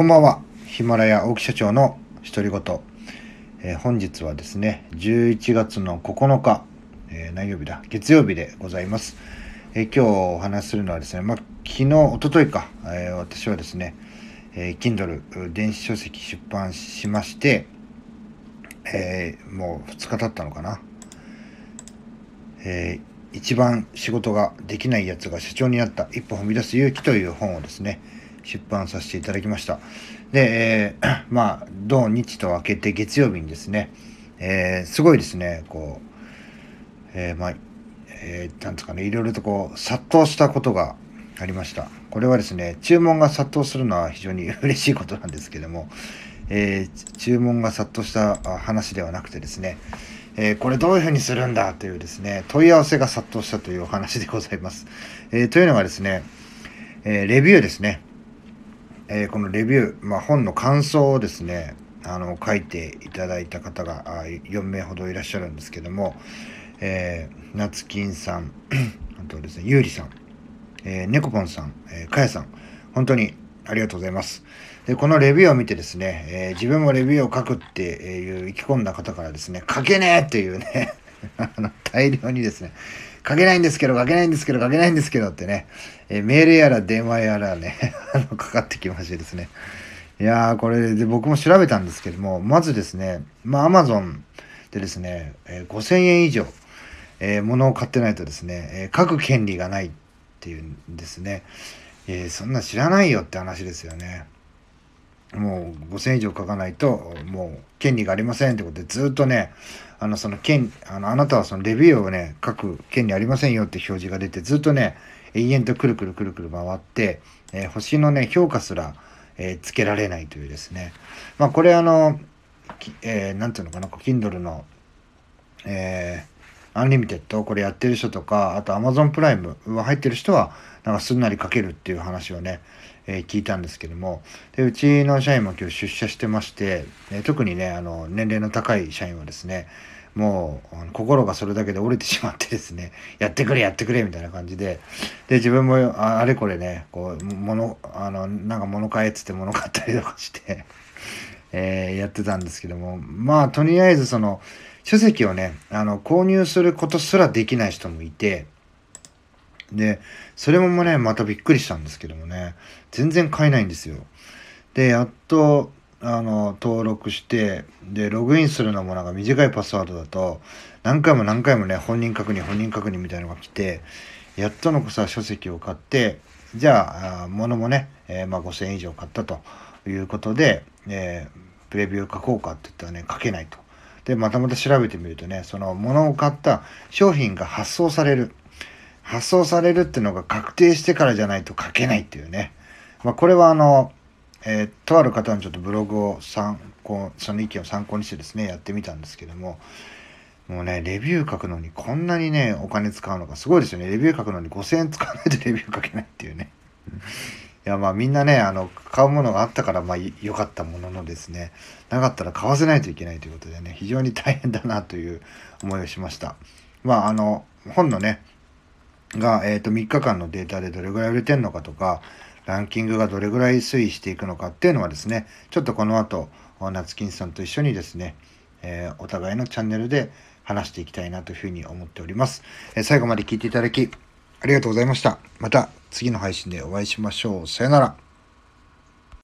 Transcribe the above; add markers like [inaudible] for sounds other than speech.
こんばんは。ヒマラヤ大木社長の独り言。えー、本日はですね、11月の9日、えー、何曜日だ？月曜日でございます。えー、今日お話しするのはですね、まあ、昨日、おとといか、え私はですね、え Kindle 電子書籍出版しまして、えもう2日経ったのかな。え一番仕事ができないやつが社長になった一歩踏み出す勇気という本をですね、出版させていただきました。で、えー、[coughs] まあ、土日と明けて月曜日にですね、えー、すごいですね、こう、えー、まあ、えー、なんですかね、いろいろとこう、殺到したことがありました。これはですね、注文が殺到するのは非常に [laughs] 嬉しいことなんですけども、えー、注文が殺到した話ではなくてですね、えー、これどういうふうにするんだ？というですね、問い合わせが殺到したというお話でございます。えー、というのがですね、えレビューですね。えー、このレビュー、まあ、本の感想をですね、あの、書いていただいた方が4名ほどいらっしゃるんですけども、えー、夏金さん、[clears throat] あとですね、ゆうりさん、えー、ねこぽんさん、えー、かやさん、本当にありがとうございます。で、このレビューを見てですね、えー、自分もレビューを書くっていう意気込んだ方からですね、書けねえっていうね [laughs] あの、大量にですね、書けないんですけど、書けないんですけど、書けないんですけどってね、えメールやら電話やらね、[laughs] かかってきましてですね。いやー、これで僕も調べたんですけども、まずですね、まあ、アマゾンでですね、え、5000円以上、えー、物を買ってないとですね、えー、書く権利がないっていうんですね。えー、そんな知らないよって話ですよね。もう5000以上書かないと、もう権利がありませんってことで、ずっとね、あの、その権、あの、あなたはそのレビューをね、書く権利ありませんよって表示が出て、ずっとね、永遠とくるくるくるくる回って、えー、星のね、評価すら、えー、つけられないというですね。まあ、これあの、えー、なんていうのかな、Kindle の、えー、アンリミテッド、これやってる人とか、あと Amazon プライムは入ってる人は、なんかすんなり書けるっていう話をね、えー、聞いたんですけども。でうちの社員も今日出社してまして、え、特にねあの年齢の高い社員はですねもう心がそれだけで折れてしまってですね [laughs] やってくれやってくれみたいな感じで。で自分もあれこれねこう物あのなんか物買えっつって物買ったりとかしてえー、やってたんですけども。まあとりあえずその書籍をねあの購入することすらできない人もいてで、それもね、またびっくりしたんですけどもね、全然買えないんですよ。で、やっと、あの、登録して、で、ログインするのもなんか短いパスワードだと、何回も何回もね、本人確認、本人確認みたいのが来て、やっとのこさ、書籍を買って、じゃあ、物もね、えー、まあ5000円以上買ったということで、えー、プレビュー書こうかって言ったらね、書けないと。で、またまた調べてみるとね、その物を買った商品が発送される。発送されるっていうのが確定してからじゃないと書けないっていうね。まあ、これはあの、えー、とある方のちょっとブログを参考、その意見を参考にしてですね、やってみたんですけども、もうね、レビュー書くのにこんなにね、お金使うのがすごいですよね。レビュー書くのに5000円使わないとレビュー書けないっていうね。いや、まあみんなね、あの、買うものがあったから、まあ良かったもののですね、なかったら買わせないといけないということでね、非常に大変だなという思いをしました。まああの、本のね、が、えー、と3日間のデータでどれぐらい売れてんのかとか、ランキングがどれぐらい推移していくのかっていうのはですね、ちょっとこの後、夏金さんと一緒にですね、えー、お互いのチャンネルで話していきたいなというふうに思っております。えー、最後まで聞いていただき、ありがとうございました。また次の配信でお会いしましょう。さよなら。